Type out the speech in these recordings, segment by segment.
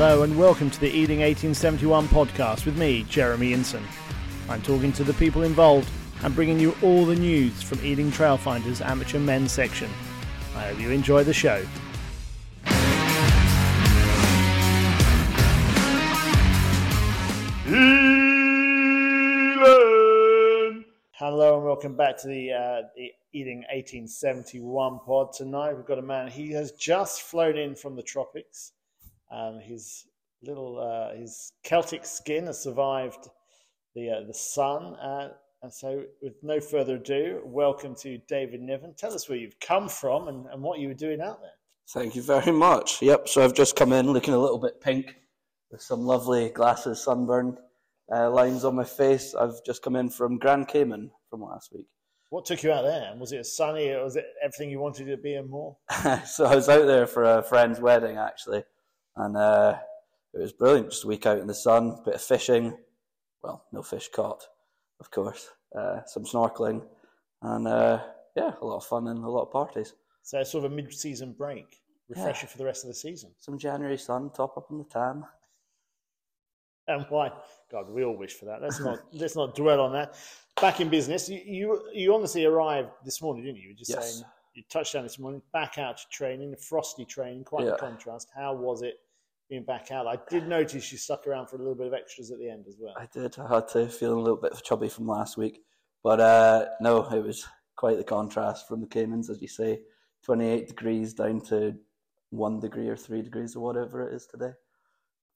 Hello and welcome to the Ealing 1871 podcast with me, Jeremy Inson. I'm talking to the people involved and bringing you all the news from Ealing Trailfinders amateur men's section. I hope you enjoy the show. Hello and welcome back to the, uh, the Ealing 1871 pod. Tonight we've got a man, he has just flown in from the tropics. Um, his little, uh, his Celtic skin has survived the, uh, the sun. Uh, and so, with no further ado, welcome to David Niven. Tell us where you've come from and, and what you were doing out there. Thank you very much. Yep, so I've just come in looking a little bit pink with some lovely glasses sunburn uh, lines on my face. I've just come in from Grand Cayman from last week. What took you out there? Was it sunny or was it everything you wanted it to be and more? so I was out there for a friend's wedding actually, and uh, it was brilliant. Just a week out in the sun, bit of fishing. Well, no fish caught, of course. Uh, some snorkeling, and uh, yeah, a lot of fun and a lot of parties. So, sort of a mid season break, refresher yeah. for the rest of the season. Some January sun, top up on the tan. And why? God, we all wish for that. Let's not let's not dwell on that. Back in business, you you, you honestly arrived this morning, didn't you? You were just yes. saying you touched down this morning, back out to training, frosty training, quite yeah. a contrast. How was it being back out? I did notice you stuck around for a little bit of extras at the end as well. I did. I had to feel a little bit chubby from last week, but uh, no, it was quite the contrast from the Caymans, as you say, twenty eight degrees down to one degree or three degrees or whatever it is today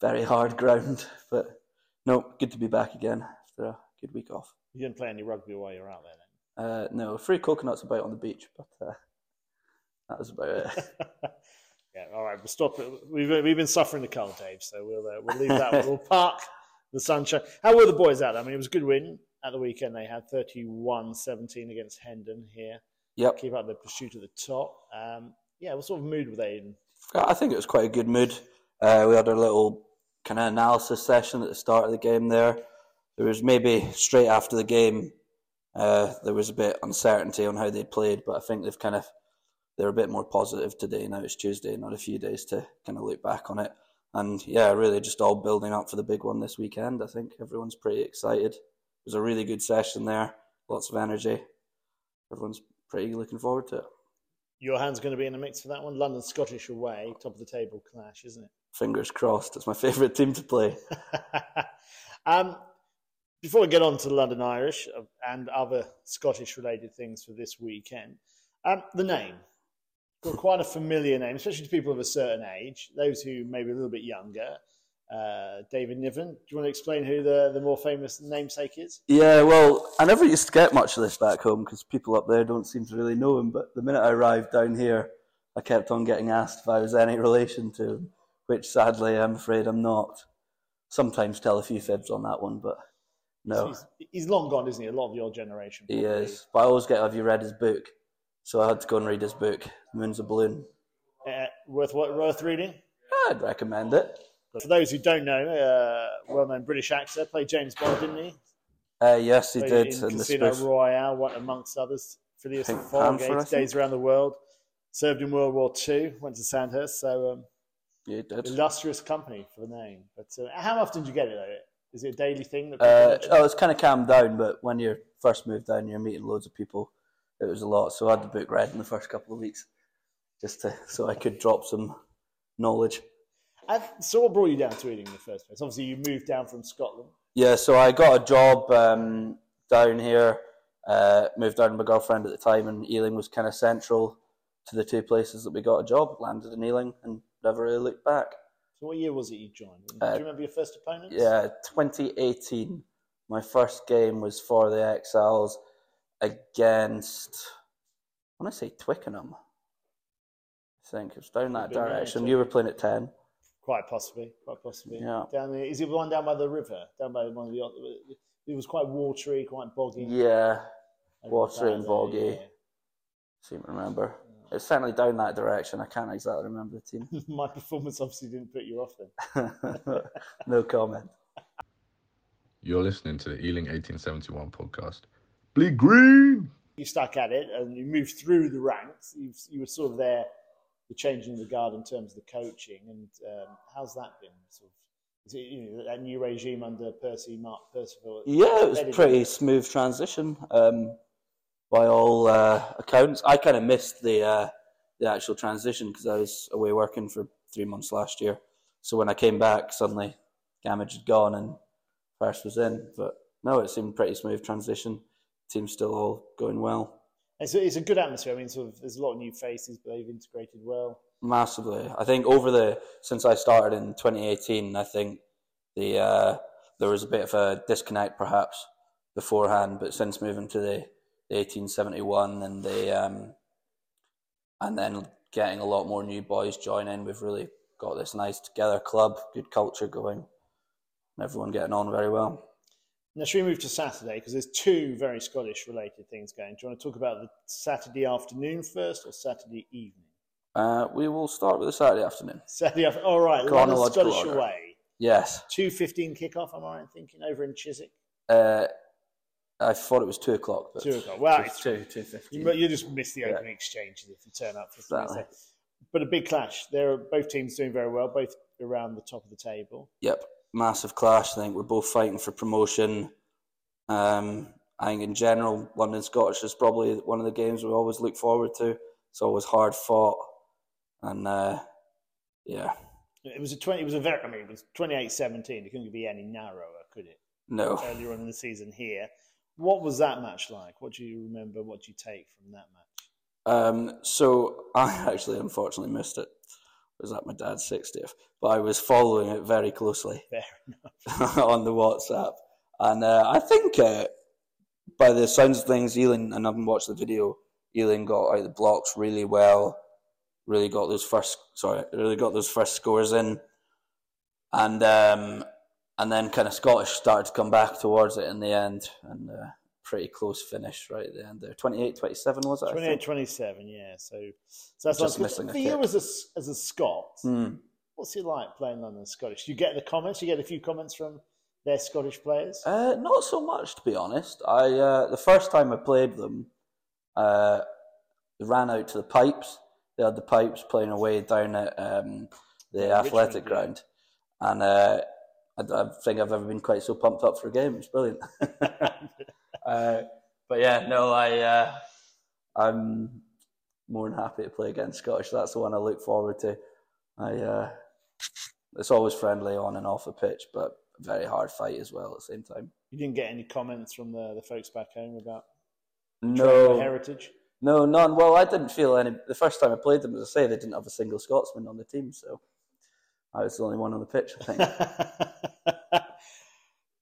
very hard ground. But no, good to be back again after a good week off. You didn't play any rugby while you were out there then? Uh, no, free coconuts about on the beach, but uh, that was about it. yeah, all right, we'll stop it. We've, we've been suffering the cold, Dave, so we'll, uh, we'll leave that. we'll park the sunshine. How were the boys out? I mean, it was a good win at the weekend. They had 31 17 against Hendon here. Yep. Keep up the pursuit at the top. Um, yeah, what sort of mood were they in? I think it was quite a good mood. Uh, we had our little kind of analysis session at the start of the game there. There was maybe straight after the game, uh, there was a bit uncertainty on how they played, but I think they've kind of they're a bit more positive today. Now it's Tuesday, not a few days to kind of look back on it. And yeah, really just all building up for the big one this weekend. I think everyone's pretty excited. It was a really good session there, lots of energy. Everyone's pretty looking forward to it. Your hand's going to be in the mix for that one. London Scottish away, top of the table clash, isn't it? fingers crossed. It's my favourite team to play. um, before we get on to the London Irish and other Scottish related things for this weekend, um, the name. Got quite a familiar name, especially to people of a certain age, those who may be a little bit younger. Uh, David Niven. Do you want to explain who the, the more famous namesake is? Yeah, well, I never used to get much of this back home because people up there don't seem to really know him. But the minute I arrived down here, I kept on getting asked if I was any relation to him which sadly I'm afraid I'm not. Sometimes tell a few fibs on that one, but no. He's, he's long gone, isn't he? A lot of your generation. Probably. He is. But I always get, have you read his book? So I had to go and read his book, Moon's a Balloon. Uh, worth what? Worth reading? I'd recommend it. For those who don't know, uh, well-known British actor played James Bond, didn't he? Uh, yes, he played did. In, in Casino Royale, one amongst others. Fogg, Eight Days Around the World. Served in World War Two. Went to Sandhurst. So um, yeah, did. Illustrious company for the name. But uh, how often do you get it? Though? Is it a daily thing? Uh, oh, it's kind of calmed down, but when you first moved down, you're meeting loads of people. It was a lot, so I had the book read in the first couple of weeks, just to, so I could drop some knowledge. And so, what brought you down to Ealing in the first place? Obviously, you moved down from Scotland. Yeah, so I got a job um, down here. Uh, moved down with my girlfriend at the time, and Ealing was kind of central to the two places that we got a job. Landed in Ealing and never really looked back. So what year was it you joined? Do uh, you remember your first opponent? Yeah, 2018. My first game was for the Exiles against, I want to say Twickenham. I think it was down that direction. You were playing at 10. Quite possibly, quite possibly. Yeah. Down there, is it the one down by the river? Down by one of the. It was quite watery, quite boggy. Yeah, watery and boggy. Yeah. Seem to remember. It's certainly down that direction. I can't exactly remember the team. My performance obviously didn't put you off then. no comment. You're listening to the Ealing 1871 podcast. Bleed green! You stuck at it and you moved through the ranks. You, you were sort of there you're changing the guard in terms of the coaching, and um, how's that been? Sort of, is it you know, that new regime under Percy Mark Percival? Yeah, it was bedded pretty in? smooth transition um, by all uh, accounts. I kind of missed the uh, the actual transition because I was away working for three months last year. So when I came back, suddenly Gamage had gone and First was in. But no, it seemed pretty smooth transition. Team's still all going well. It's a, it's a good atmosphere. I mean, sort of, there's a lot of new faces, but they've integrated well. Massively. I think over the since I started in 2018, I think the uh, there was a bit of a disconnect perhaps beforehand, but since moving to the, the 1871 and the um, and then getting a lot more new boys joining, we've really got this nice together club, good culture going, and everyone getting on very well. Now, should we move to Saturday? Because there's two very Scottish related things going. Do you want to talk about the Saturday afternoon first or Saturday evening? Uh, we will start with the Saturday afternoon. Saturday afternoon. All right, London Scottish order. away. Yes, 2.15 kickoff, am I right thinking, over in Chiswick? uh, I thought it was two o'clock. But Two o'clock. Well, two, it's- two, two fifteen. You, you just miss the Yeah. opening exchanges if you turn up for Exactly. But a big clash. They're both teams doing very well, both around the top of the table. Yep, massive clash. I think we're both fighting for promotion. Um, I think in general, London Scottish is probably one of the games we always look forward to. It's always hard fought, and uh, yeah, It was a twenty. It was a very. I mean, it was 28-17. It couldn't be any narrower, could it? no. Earlier on in the season here, what was that match like? What do you remember? What do you take from that match? Um, so I actually unfortunately missed it. Was at my dad's sixtieth, but I was following it very closely. On the WhatsApp. And uh, I think, uh, by the sounds of things, Ealing, and I haven't watched the video, Ealing got out the blocks really well, really got those first, sorry, really got those first scores in. And um, and then kind of Scottish started to come back towards it in the end, and uh, pretty close finish right at the end there. 28 27 was it? I 28 think? 27, yeah. So, so that's Just missing a for you as a, as a Scot, Hmm. what's it like playing London Scottish? Do you get the comments? You get a few comments from their Scottish players? Uh, not so much, to be honest. I uh, the first time I played them, uh, they ran out to the pipes. They had the pipes playing away down at um, the athletic Richmond, yeah. ground, and uh, I don't think I've ever been quite so pumped up for a game. It's brilliant. uh, but yeah, no, I uh, I'm more than happy to play against Scottish. That's the one I look forward to. I uh, it's always friendly on and off the pitch, but a very hard fight as well at the same time. you didn't get any comments from the, the folks back home about No, heritage? no, none. Well, I didn't feel any. The first time I played them, as I say, they didn't have a single Scotsman on the team, so I was the only one on the pitch. I think.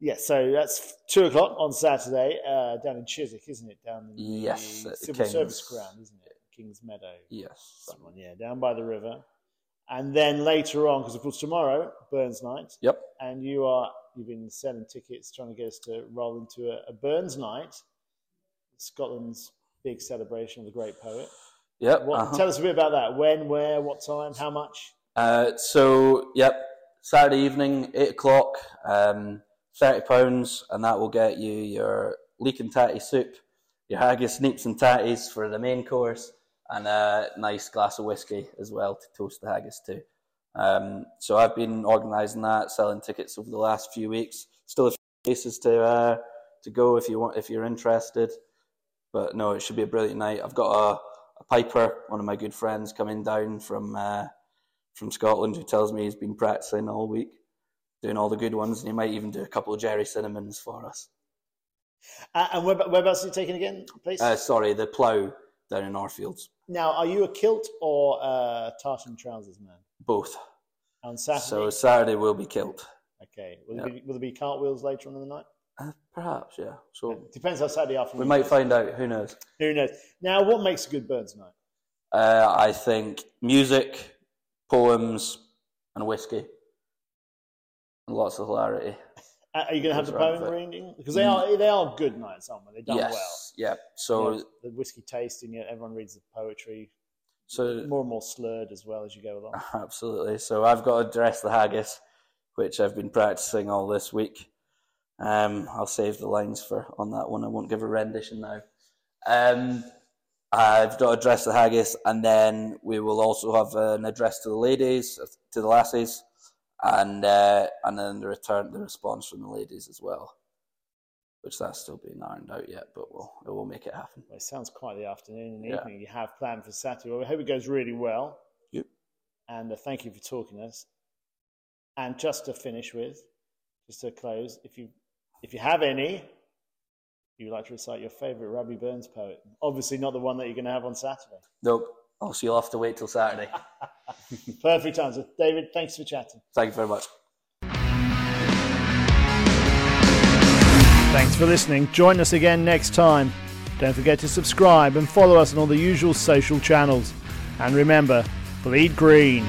yeah, so that's two o'clock on Saturday uh, down in Chiswick, isn't it? Down in Yes, the at civil King's. service ground, isn't it? King's Meadow. yes. That one, yeah, down by the river. And then later on, because of course tomorrow, Burns night, Yep. and you are you've been selling tickets, trying to get us to roll into a, a Burns night, Scotland's big celebration of the great poet. Yep. What, uh-huh. Tell us a bit about that. When, where, what time, how much? Uh, so, yep, Saturday evening, 8 o'clock, um, £30, and that will get you your leek and tatty soup, your haggis, neeps and tatties for the main course, and a nice glass of whiskey as well to toast the haggis to. Um, so I've been organising that, selling tickets over the last few weeks. Still a few places to uh, to go if you want, if you're interested. But no, it should be a brilliant night. I've got a, a piper, one of my good friends, coming down from uh, from Scotland who tells me he's been practicing all week, doing all the good ones, and he might even do a couple of Gerry Cinnamons for us. Uh, and where, whereabouts are you taking again, please? Uh, sorry, the plough down in Northfields. now, are you a kilt or a tartan trousers man? Both. On Saturday? So Saturday will be kilt. okay. Will, there be, will there be cartwheels later on in the night? Uh, perhaps, yeah. So it Depends how Saturday afternoon we might goes. find out. Who knows? Who knows? Now, what makes a good Burns night? Uh, I think music, poems, and whiskey, lots of hilarity. Are you going to have the poem reading? Because they are they are good nights, aren't they? They've done yes. well. Yeah. So You know, the whiskey tasting, everyone reads the poetry. so More and more slurred as well as you go along. Absolutely. So I've got to dress the haggis, which I've been practicing all this week. Um, I'll save the lines for on that one. I won't give a rendition now. Um, I've got address to the haggis, and then we will also have an address to the ladies, to the lassies, and uh, and then the return, the response from the ladies as well, which that's still being ironed out yet, but we'll we'll make it happen. Well, it sounds quite the afternoon and Yeah. evening you have planned for Saturday. Well, we hope it goes really well. Yep. And uh, thank you for talking to us. And just to finish with, just to close, if you if you have any, you'd like to recite your favourite Robbie Burns poet. Obviously, not the one that you're going to have on Saturday. Nope. Oh, so you'll have to wait till Saturday. Perfect answer, David. Thanks for chatting. Thank you very much. Thanks for listening. Join us again next time. Don't forget to subscribe and follow us on all the usual social channels. And remember, bleed green.